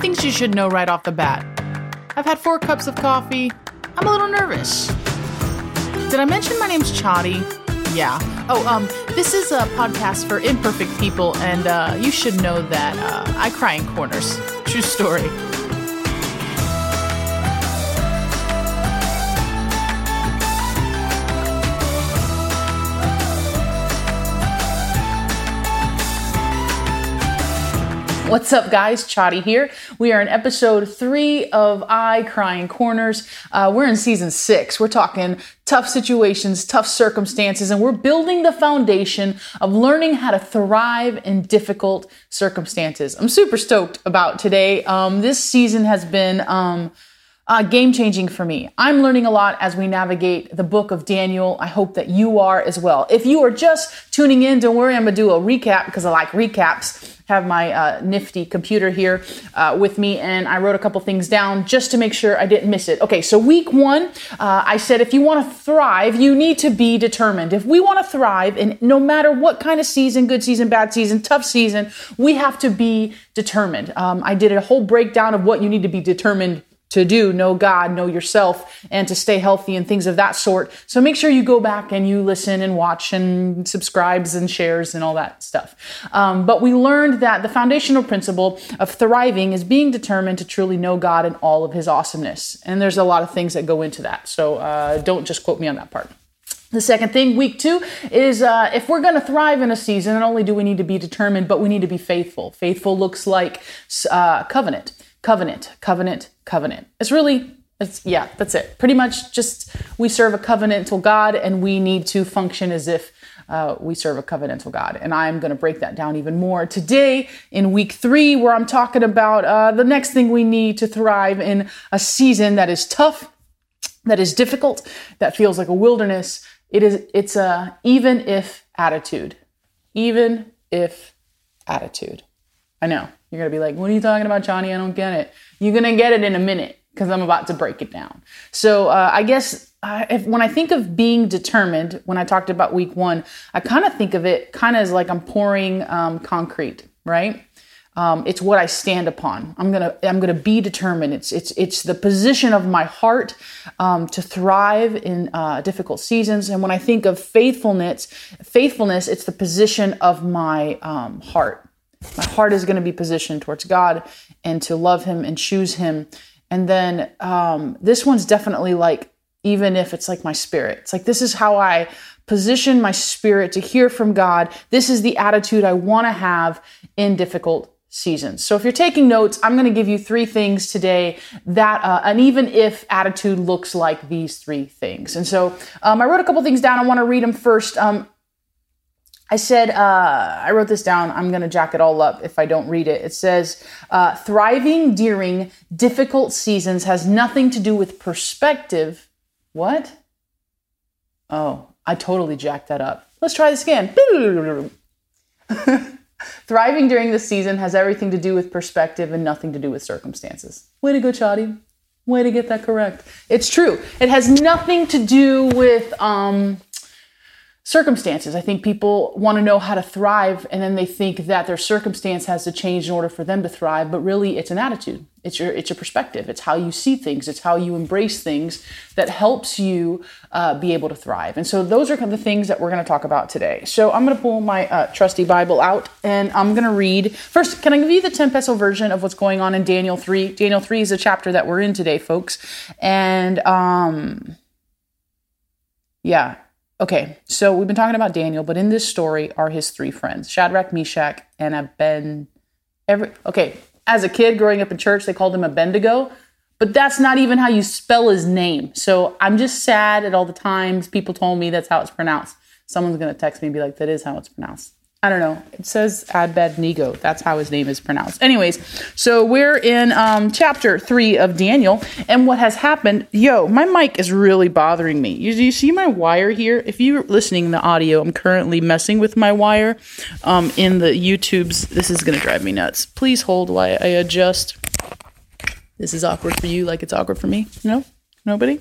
things you should know right off the bat. I've had four cups of coffee. I'm a little nervous. Did I mention my name's Chadi? Yeah. Oh, um, this is a podcast for imperfect people, and uh, you should know that uh, I cry in corners. True story. What's up, guys? Chadi here. We are in episode three of I Cry in Corners. Uh, we're in season six. We're talking tough situations, tough circumstances, and we're building the foundation of learning how to thrive in difficult circumstances. I'm super stoked about today. Um, this season has been. Um, uh, game changing for me. I'm learning a lot as we navigate the book of Daniel. I hope that you are as well. If you are just tuning in, don't worry, I'm gonna do a recap because I like recaps. Have my uh, nifty computer here uh, with me, and I wrote a couple things down just to make sure I didn't miss it. Okay, so week one, uh, I said if you want to thrive, you need to be determined. If we want to thrive, and no matter what kind of season, good season, bad season, tough season, we have to be determined. Um, I did a whole breakdown of what you need to be determined to do know God, know yourself, and to stay healthy and things of that sort. So make sure you go back and you listen and watch and subscribes and shares and all that stuff. Um, but we learned that the foundational principle of thriving is being determined to truly know God and all of His awesomeness. And there's a lot of things that go into that. So uh, don't just quote me on that part. The second thing, week two, is uh, if we're going to thrive in a season, not only do we need to be determined, but we need to be faithful. Faithful looks like uh, covenant covenant, covenant, covenant. It's really, it's, yeah, that's it. Pretty much just we serve a covenantal God and we need to function as if uh, we serve a covenantal God. And I'm going to break that down even more today in week three, where I'm talking about uh, the next thing we need to thrive in a season that is tough, that is difficult, that feels like a wilderness. It is, it's a even if attitude. Even if attitude. I know. You're going to be like, what are you talking about, Chadi? I don't get it. You're going to get it in a minute because I'm about to break it down. So uh, I guess uh, if, when I think of being determined, when I talked about week one, I kind of think of it kind of as like I'm pouring um, concrete, right? Um, it's what I stand upon. I'm gonna I'm gonna be determined. It's it's it's the position of my heart um, to thrive in uh, difficult seasons. And when I think of faithfulness, faithfulness, it's the position of my um, heart. My heart is going to be positioned towards God and to love Him and choose Him. And then um, this one's definitely like, even if it's like my spirit, it's like this is how I position my spirit to hear from God. This is the attitude I want to have in difficult seasons. So if you're taking notes, I'm going to give you three things today that uh, an even if attitude looks like these three things. And so um, I wrote a couple things down. I want to read them first. Um, I said, uh, I wrote this down. I'm going to jack it all up if I don't read it. It says, uh, thriving during difficult seasons has nothing to do with perspective. What? Oh, I totally jacked that up. Let's try this again. thriving during the season has everything to do with perspective and nothing to do with circumstances. Way to go, Chadi. Way to get that correct. It's true. It has nothing to do with, um, circumstances. I think people want to know how to thrive and then they think that their circumstance has to change in order for them to thrive, but really it's an attitude. It's your it's your perspective. It's how you see things. It's how you embrace things that helps you uh, be able to thrive. And so those are kind of the things that we're going to talk about today. So I'm going to pull my uh, trusty Bible out and I'm going to read. First, can I give you the 10 peso version of what's going on in Daniel 3? Daniel 3 is a chapter that we're in today, folks. And um yeah, Okay, so we've been talking about Daniel, but in this story are his three friends Shadrach, Meshach, and Abed. Every okay, as a kid growing up in church, they called him Abednego, but that's not even how you spell his name. So I'm just sad at all the times people told me that's how it's pronounced. Someone's gonna text me and be like, "That is how it's pronounced." I don't know. It says Abednego. That's how his name is pronounced. Anyways, so we're in um, chapter three of Daniel, and what has happened? Yo, my mic is really bothering me. You, you see my wire here? If you're listening in the audio, I'm currently messing with my wire um, in the YouTube's. This is gonna drive me nuts. Please hold while I adjust. This is awkward for you, like it's awkward for me. No, nobody.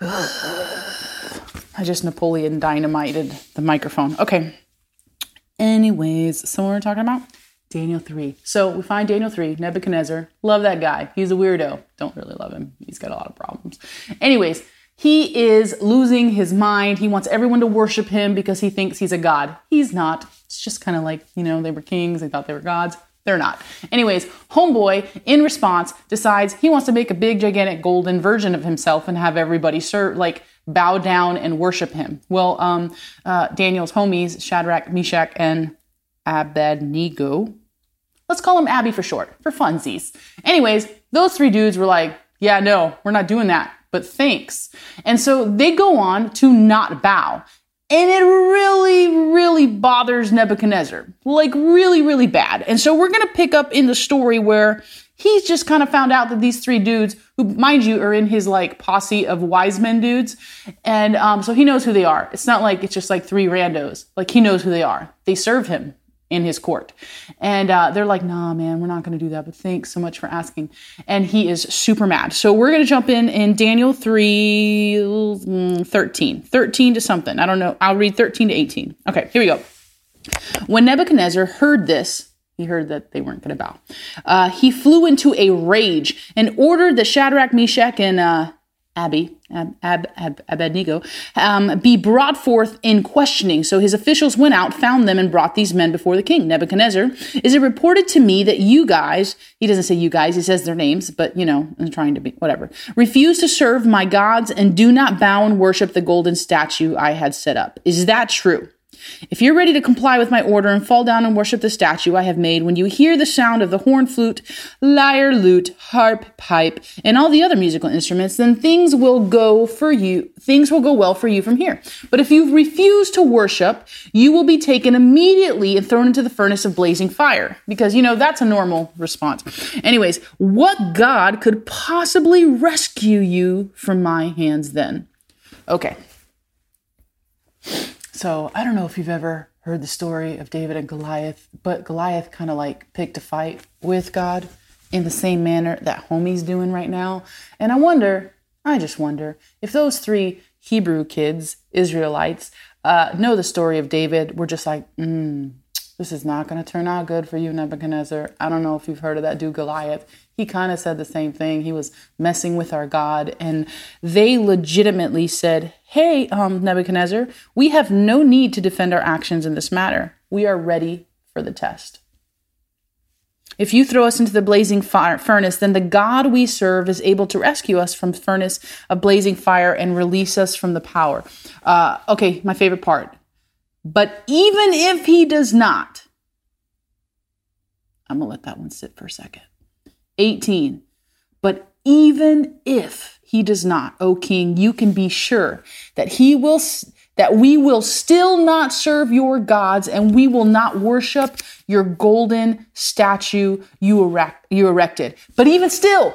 I just Napoleon dynamited the microphone. Okay. Anyways, so we're talking about Daniel 3. So we find Daniel 3, Nebuchadnezzar. Love that guy. He's a weirdo. Don't really love him. He's got a lot of problems. Anyways, he is losing his mind. He wants everyone to worship him because he thinks he's a god. He's not. It's just kind of like, you know, they were kings, they thought they were gods. They're not. Anyways, Homeboy, in response, decides he wants to make a big, gigantic golden version of himself and have everybody serve, like, bow down and worship him. Well, um, uh, Daniel's homies, Shadrach, Meshach, and Abednego, let's call him Abby for short, for funsies. Anyways, those three dudes were like, yeah, no, we're not doing that, but thanks. And so they go on to not bow. And it really, really bothers Nebuchadnezzar. Like, really, really bad. And so we're going to pick up in the story where he's just kind of found out that these three dudes, who, mind you, are in his like posse of wise men dudes. And um, so he knows who they are. It's not like it's just like three randos. Like, he knows who they are. They serve him in his court. And uh, they're like, nah, man, we're not going to do that, but thanks so much for asking. And he is super mad. So we're going to jump in in Daniel 3 mm, 13, 13 to something. I don't know. I'll read 13 to 18. Okay, here we go. When Nebuchadnezzar heard this, he heard that they weren't going to bow. Uh, he flew into a rage and ordered the Shadrach, Meshach, and uh, Abby, Ab, Ab, Ab, Abednego, um, be brought forth in questioning. So his officials went out, found them, and brought these men before the king. Nebuchadnezzar, is it reported to me that you guys, he doesn't say you guys, he says their names, but you know, I'm trying to be, whatever, refuse to serve my gods and do not bow and worship the golden statue I had set up. Is that true? If you're ready to comply with my order and fall down and worship the statue I have made, when you hear the sound of the horn, flute, lyre, lute, harp, pipe, and all the other musical instruments, then things will go for you, things will go well for you from here. But if you refuse to worship, you will be taken immediately and thrown into the furnace of blazing fire. Because, you know, that's a normal response. Anyways, what God could possibly rescue you from my hands then? Okay. So I don't know if you've ever heard the story of David and Goliath, but Goliath kind of like picked a fight with God in the same manner that homie's doing right now. And I wonder, I just wonder, if those three Hebrew kids, Israelites, uh, know the story of David, we're just like, mm, this is not going to turn out good for you, Nebuchadnezzar. I don't know if you've heard of that dude Goliath. He kind of said the same thing. He was messing with our God. And they legitimately said, Hey, um, Nebuchadnezzar, we have no need to defend our actions in this matter. We are ready for the test. If you throw us into the blazing fire, furnace, then the God we serve is able to rescue us from furnace of blazing fire and release us from the power. Uh, okay, my favorite part. But even if he does not, I'm going to let that one sit for a second. 18. But even if he does not, O king, you can be sure that he will that we will still not serve your gods and we will not worship your golden statue you erect, you erected. But even still,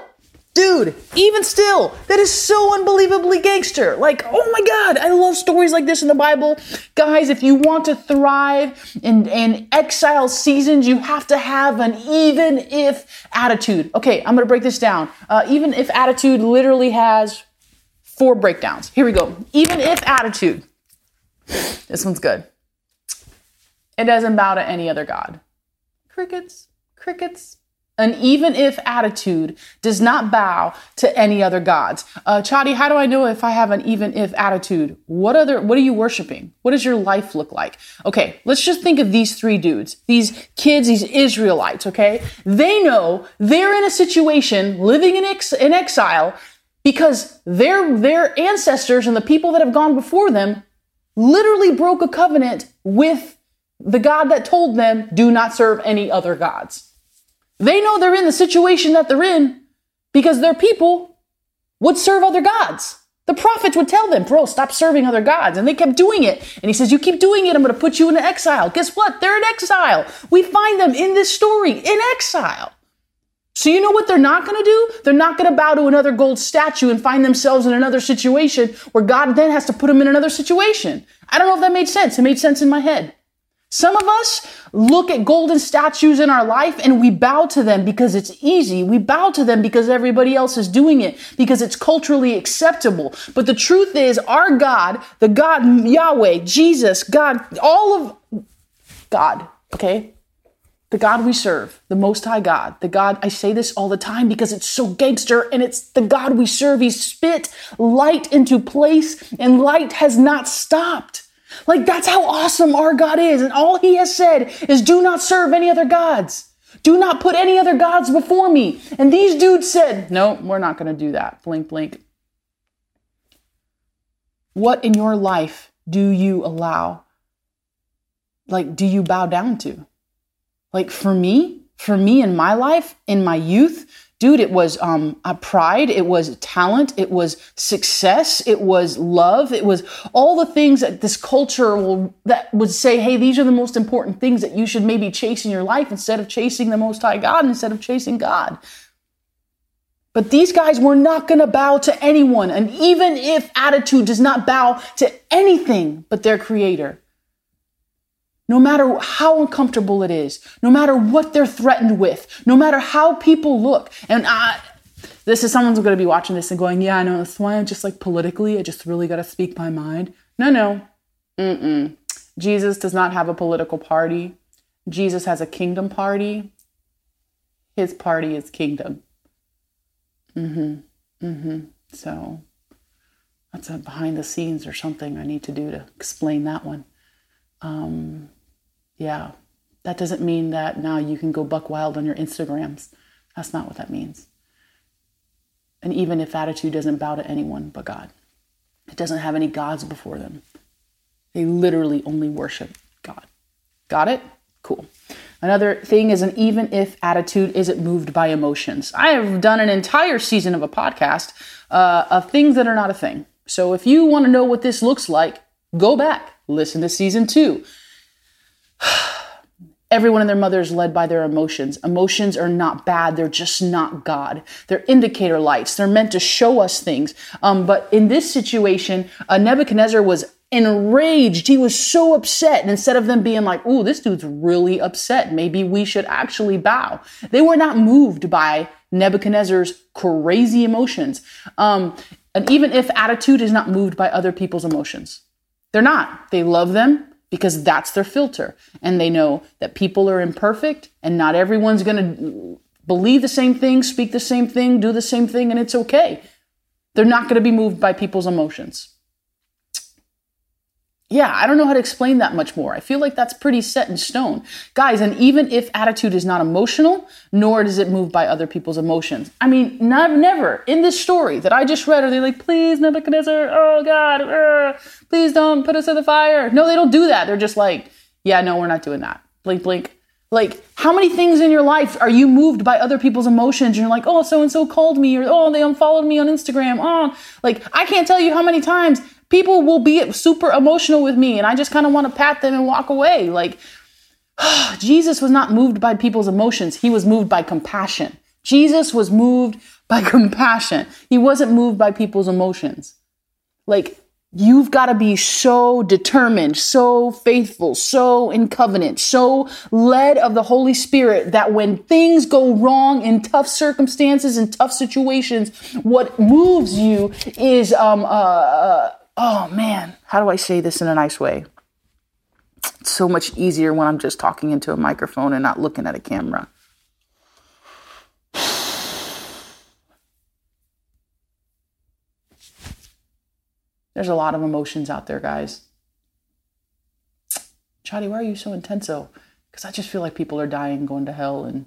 Dude, even still, that is so unbelievably gangster. Like, oh my God, I love stories like this in the Bible. Guys, if you want to thrive in, in exile seasons, you have to have an even if attitude. Okay, I'm gonna break this down. Uh, even if attitude literally has four breakdowns. Here we go. Even if attitude. This one's good. It doesn't bow to any other God. Crickets, crickets, an even if attitude does not bow to any other gods. Uh, Chadi, how do I know if I have an even if attitude? What other, what are you worshiping? What does your life look like? Okay, let's just think of these three dudes, these kids, these Israelites, okay? They know they're in a situation living in, ex- in exile because their, their ancestors and the people that have gone before them literally broke a covenant with the God that told them, do not serve any other gods. They know they're in the situation that they're in because their people would serve other gods. The prophets would tell them, bro, stop serving other gods. And they kept doing it. And he says, You keep doing it, I'm going to put you in exile. Guess what? They're in exile. We find them in this story in exile. So you know what they're not going to do? They're not going to bow to another gold statue and find themselves in another situation where God then has to put them in another situation. I don't know if that made sense. It made sense in my head. Some of us look at golden statues in our life and we bow to them because it's easy. We bow to them because everybody else is doing it, because it's culturally acceptable. But the truth is, our God, the God Yahweh, Jesus, God, all of God, okay? the God we serve, the Most High God, the God, I say this all the time because it's so gangster and it's the God we serve. He spit light into place and light has not stopped. Like that's how awesome our God is. And all he has said is do not serve any other gods. Do not put any other gods before me. And these dudes said, no, we're not going to do that. Blink, blink. What in your life do you allow? Like, do you bow down to? Like for me, for me in my life, in my youth, dude, it was um, pride, it was talent, it was success, it was love, it was all the things that this culture will that would say, hey, these are the most important things that you should maybe chase in your life instead of chasing the Most High God, instead of chasing God. But these guys were not going to bow to anyone. And even if attitude does not bow to anything but their creator, no matter how uncomfortable it is, no matter what they're threatened with, no matter how people look. And I, this is someone's going to be watching this and going, yeah, I know. That's why I'm just like politically, I just really got to speak my mind. No, no. Mm-mm. Jesus does not have a political party. Jesus has a kingdom party. His party is kingdom. Mm-hmm. Mm-hmm. So that's a behind the scenes or something I need to do to explain that one. Um, yeah, that doesn't mean that now you can go buck wild on your Instagrams. That's not what that means. And even if attitude doesn't bow to anyone but God, it doesn't have any gods before them. They literally only worship God. Got it? Cool. Another thing is an even if attitude isn't moved by emotions. I have done an entire season of a podcast uh, of things that are not a thing. So if you want to know what this looks like, go back, listen to season two. Everyone and their mother is led by their emotions. Emotions are not bad. They're just not God. They're indicator lights. They're meant to show us things. Um, but in this situation, uh, Nebuchadnezzar was enraged. He was so upset. And instead of them being like, ooh, this dude's really upset. Maybe we should actually bow. They were not moved by Nebuchadnezzar's crazy emotions. Um, and even if attitude is not moved by other people's emotions, they're not. They love them because that's their filter. And they know that people are imperfect and not everyone's going to believe the same thing, speak the same thing, do the same thing, and it's okay. They're not going to be moved by people's emotions yeah, I don't know how to explain that much more. I feel like that's pretty set in stone. Guys, and even if attitude is not emotional, nor does it move by other people's emotions. I mean, not, never in this story that I just read are they like, please, Nebuchadnezzar, oh God, uh, please don't put us in the fire. No, they don't do that. They're just like, yeah, no, we're not doing that. Blink, blink. Like, how many things in your life are you moved by other people's emotions? And you're like, oh, so and so called me, or oh, they unfollowed me on Instagram. Oh, like, I can't tell you how many times people will be super emotional with me and I just kind of want to pat them and walk away. Like, Jesus was not moved by people's emotions, he was moved by compassion. Jesus was moved by compassion. He wasn't moved by people's emotions. Like, You've got to be so determined, so faithful, so in covenant, so led of the Holy Spirit that when things go wrong in tough circumstances and tough situations, what moves you is um, uh, uh oh man, how do I say this in a nice way? It's so much easier when I'm just talking into a microphone and not looking at a camera. There's a lot of emotions out there, guys. Chadi, why are you so intenso? Because I just feel like people are dying, going to hell, and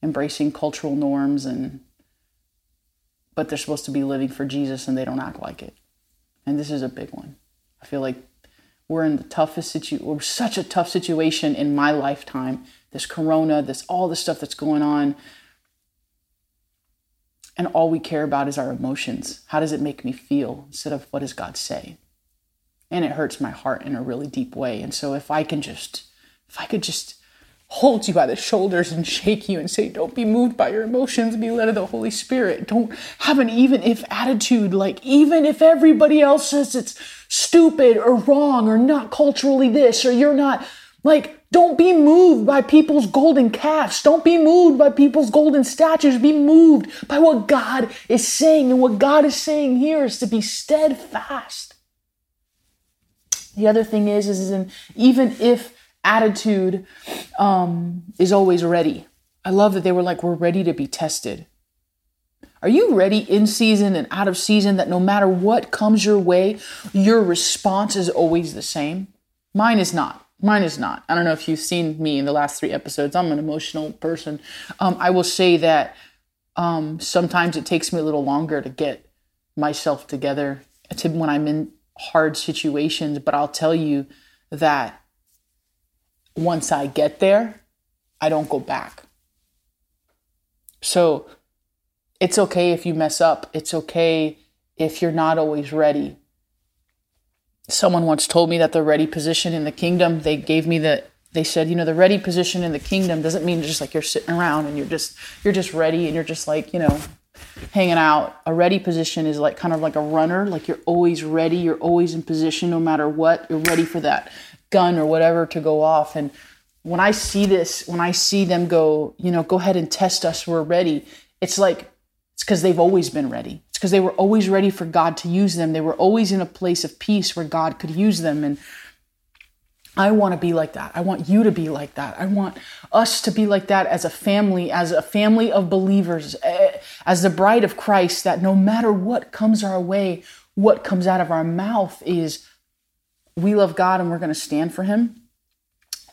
embracing cultural norms, and but they're supposed to be living for Jesus and they don't act like it and this is a big one. I feel like we're in the toughest situation. We're such a tough situation in my lifetime. This corona, this all the stuff that's going on. And all we care about is our emotions. How does it make me feel instead of what does God say? And it hurts my heart in a really deep way. And so if I can just, if I could just hold you by the shoulders and shake you and say, Don't be moved by your emotions, be led of the Holy Spirit. Don't have an even if attitude. Like, even if everybody else says it's stupid or wrong or not culturally this or you're not, like, don't be moved by people's golden calves. Don't be moved by people's golden statues. Be moved by what God is saying. And what God is saying here is to be steadfast. The other thing is, is, is even if attitude um, is always ready. I love that they were like, we're ready to be tested. Are you ready in season and out of season that no matter what comes your way, your response is always the same? Mine is not. Mine is not. I don't know if you've seen me in the last three episodes. I'm an emotional person. Um, I will say that um, sometimes it takes me a little longer to get myself together to when I'm in hard situations, but I'll tell you that once I get there, I don't go back. So it's okay if you mess up. It's okay if you're not always ready. Someone once told me that the ready position in the kingdom, they gave me the they said, you know, the ready position in the kingdom doesn't mean just like you're sitting around and you're just you're just ready and you're just like, you know, hanging out. A ready position is like kind of like a runner, like you're always ready, you're always in position no matter what. You're ready for that gun or whatever to go off and when I see this, when I see them go, you know, go ahead and test us, we're ready. It's like it's because they've always been ready. It's because they were always ready for God to use them. They were always in a place of peace where God could use them. And I want to be like that. I want you to be like that. I want us to be like that as a family, as a family of believers, eh, as the bride of Christ, that no matter what comes our way, what comes out of our mouth is we love God and we're going to stand for Him.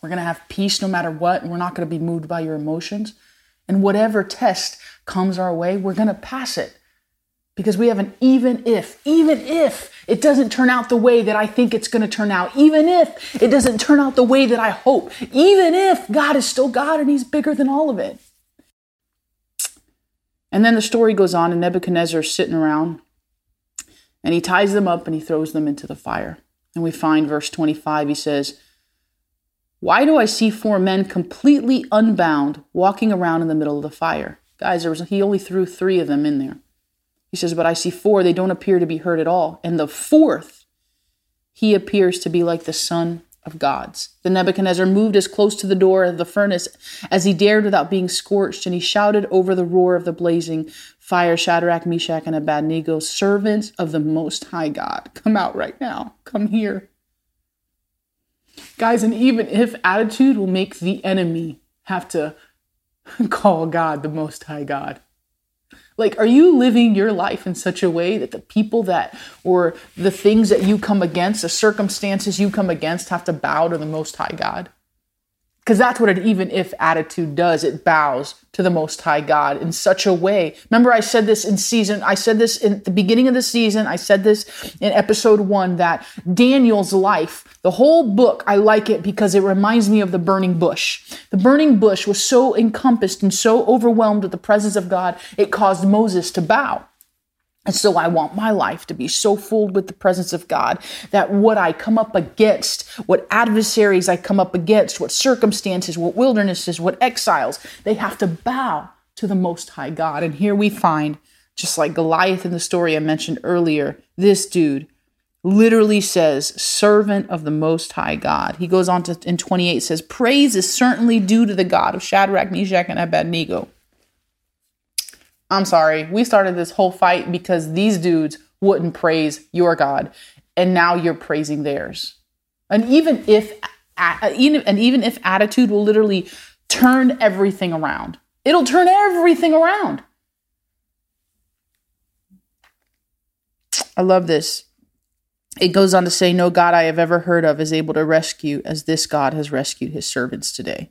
We're going to have peace no matter what. And we're not going to be moved by your emotions. And whatever test comes our way, we're going to pass it because we have an even if, even if it doesn't turn out the way that I think it's going to turn out, even if it doesn't turn out the way that I hope, even if God is still God and He's bigger than all of it. And then the story goes on, and Nebuchadnezzar is sitting around and he ties them up and he throws them into the fire. And we find verse 25, he says, Why do I see four men completely unbound walking around in the middle of the fire? Guys, there was, he only threw three of them in there. He says, But I see four, they don't appear to be hurt at all. And the fourth, he appears to be like the Son of Gods. The Nebuchadnezzar moved as close to the door of the furnace as he dared without being scorched, and he shouted over the roar of the blazing fire Shadrach, Meshach, and Abednego, servants of the Most High God, come out right now. Come here. Guys, and even if attitude will make the enemy have to call God the Most High God. Like, are you living your life in such a way that the people that, or the things that you come against, the circumstances you come against, have to bow to the Most High God? Because that's what an even if attitude does. It bows to the Most High God in such a way. Remember, I said this in season, I said this in the beginning of the season, I said this in episode one that Daniel's life, the whole book, I like it because it reminds me of the burning bush. The burning bush was so encompassed and so overwhelmed with the presence of God, it caused Moses to bow. And so I want my life to be so full with the presence of God that what I come up against, what adversaries I come up against, what circumstances, what wildernesses, what exiles, they have to bow to the Most High God. And here we find, just like Goliath in the story I mentioned earlier, this dude literally says, servant of the Most High God. He goes on to, in 28, says, Praise is certainly due to the God of Shadrach, Meshach, and Abednego I'm sorry, we started this whole fight because these dudes wouldn't praise your God, and now you're praising theirs. And even if, and even if attitude will literally turn everything around, it'll turn everything around. I love this. It goes on to say, No God I have ever heard of is able to rescue as this God has rescued his servants today.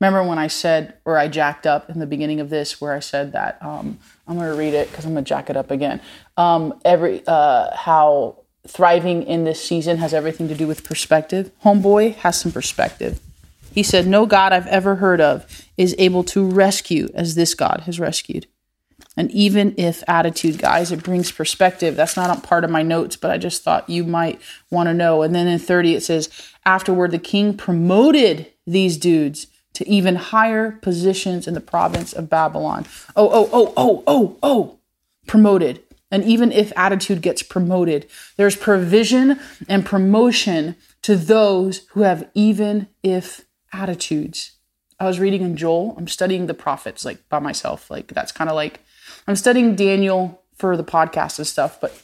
Remember when I said, or I jacked up in the beginning of this, where I said that um, I'm going to read it because I'm going to jack it up again. Um, every uh, how thriving in this season has everything to do with perspective. Homeboy has some perspective. He said, "No God I've ever heard of is able to rescue as this God has rescued." And even if attitude, guys, it brings perspective. That's not part of my notes, but I just thought you might want to know. And then in 30, it says, Afterward, the king promoted these dudes to even higher positions in the province of Babylon. Oh, oh, oh, oh, oh, oh, promoted. And even if attitude gets promoted, there's provision and promotion to those who have even if attitudes. I was reading in Joel, I'm studying the prophets like by myself. Like that's kind of like I'm studying Daniel for the podcast and stuff, but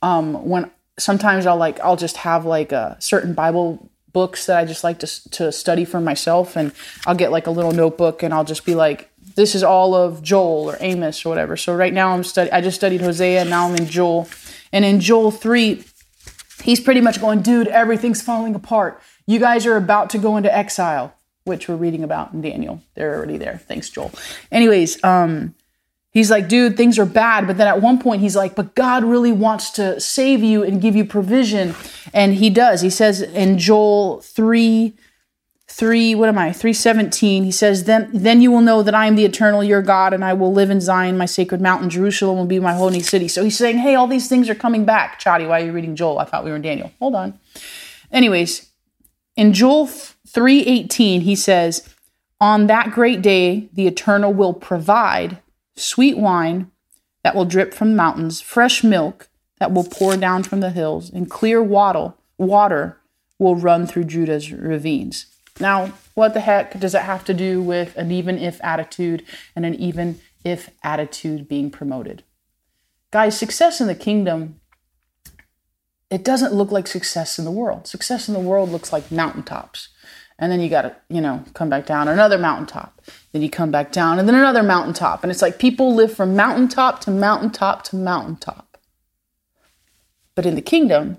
um when sometimes I'll like I'll just have like a certain Bible books that I just like to, to study for myself. And I'll get like a little notebook and I'll just be like, this is all of Joel or Amos or whatever. So right now I'm study. I just studied Hosea and now I'm in Joel. And in Joel 3, he's pretty much going, dude, everything's falling apart. You guys are about to go into exile, which we're reading about in Daniel. They're already there. Thanks, Joel. Anyways, um, He's like, dude, things are bad. But then at one point, he's like, but God really wants to save you and give you provision. And he does. He says in Joel 3, 3, what am I? 317, he says, then, then you will know that I am the eternal, your God, and I will live in Zion, my sacred mountain. Jerusalem will be my holy city. So he's saying, hey, all these things are coming back. Chadi, why are you reading Joel? I thought we were in Daniel. Hold on. Anyways, in Joel 3:18, he says, On that great day, the eternal will provide sweet wine that will drip from the mountains, fresh milk that will pour down from the hills, and clear water, water will run through Judah's ravines. Now, what the heck does it have to do with an even if attitude and an even if attitude being promoted? Guys, success in the kingdom, it doesn't look like success in the world. Success in the world looks like mountaintops and then you got to you know come back down. Another mountaintop. Then you come back down and then another mountaintop. And it's like people live from mountaintop to mountaintop to mountaintop. But in the kingdom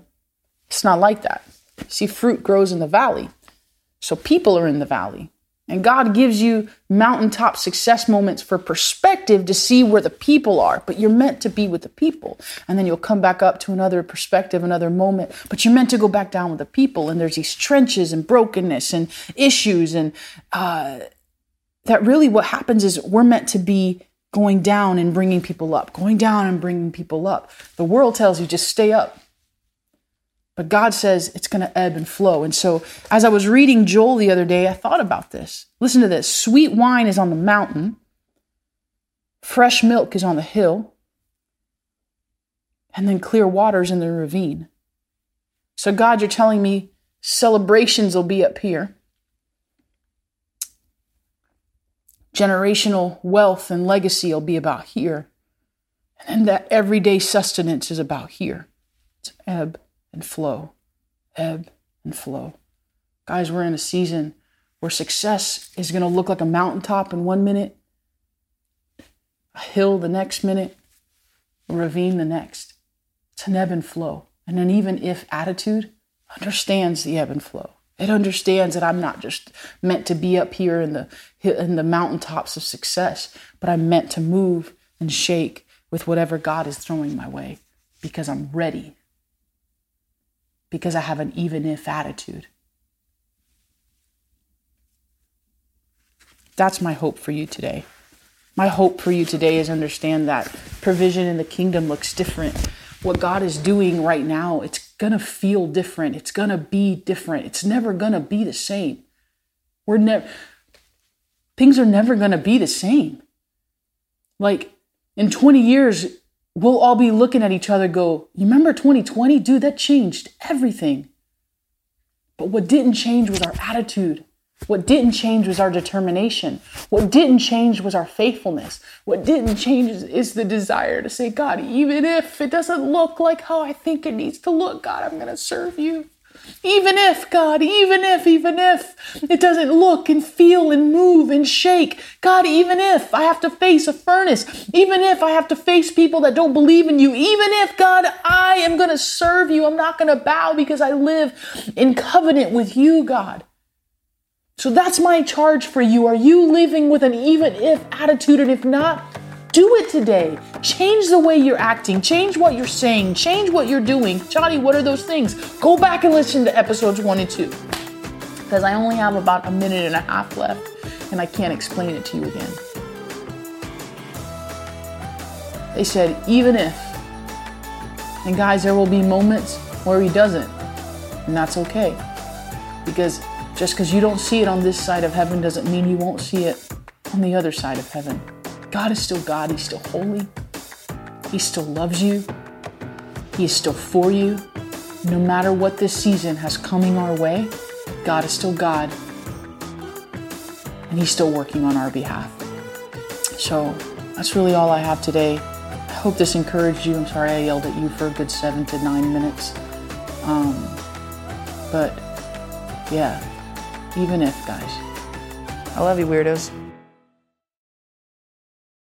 it's not like that. See fruit grows in the valley so people are in the valley and God gives you mountaintop success moments for perspective to see where the people are, but you're meant to be with the people. And then you'll come back up to another perspective, another moment, but you're meant to go back down with the people. And there's these trenches and brokenness and issues. And uh, that really what happens is we're meant to be going down and bringing people up, going down and bringing people up. The world tells you just stay up, but God says it's going to ebb and flow. And so, as I was reading Joel the other day, I thought about this. Listen to this sweet wine is on the mountain, fresh milk is on the hill, and then clear waters in the ravine. So, God, you're telling me celebrations will be up here, generational wealth and legacy will be about here, and that everyday sustenance is about here. It's ebb and flow, ebb and flow. Guys, we're in a season where success is going to look like a mountaintop in one minute, a hill the next minute, a ravine the next. It's an ebb and flow. And an even if attitude understands the ebb and flow. It understands that I'm not just meant to be up here in the in the mountaintops of success, but I'm meant to move and shake with whatever God is throwing my way because I'm ready because I have an even if attitude. That's my hope for you today. My hope for you today is understand that provision in the kingdom looks different. What God is doing right now, it's going to feel different. It's going to be different. It's never going to be the same. We're never things are never going to be the same. Like in 20 years, we'll all be looking at each other go, You remember 2020? Dude, that changed everything. But what didn't change was our attitude. What didn't change was our determination. What didn't change was our faithfulness. What didn't change is, the desire to say, God, even if it doesn't look like how I think it needs to look, God, I'm going to serve you. Even if, God, even if, even if it doesn't look and feel and move and shake, God, even if I have to face a furnace, even if I have to face people that don't believe in you, even if, God, I am going to serve you, I'm not going to bow because I live in covenant with you, God. So that's my charge for you. Are you living with an even if attitude? And if not, do it today. Change the way you're acting. Change what you're saying. Change what you're doing. Chadi, what are those things? Go back and listen to episodes one and two. Because I only have about a minute and a half left and I can't explain it to you again. They said, even if. And guys, there will be moments where he doesn't. And that's okay. Because just because you don't see it on this side of heaven doesn't mean you won't see it on the other side of heaven. God is still God. He's still holy. He still loves you. He is still for you. No matter what this season has coming our way, God is still God. And He's still working on our behalf. So that's really all I have today. I hope this encouraged you. I'm sorry I yelled at you for a good seven to nine minutes. Um, but Yeah, even if, guys. I love you, weirdos.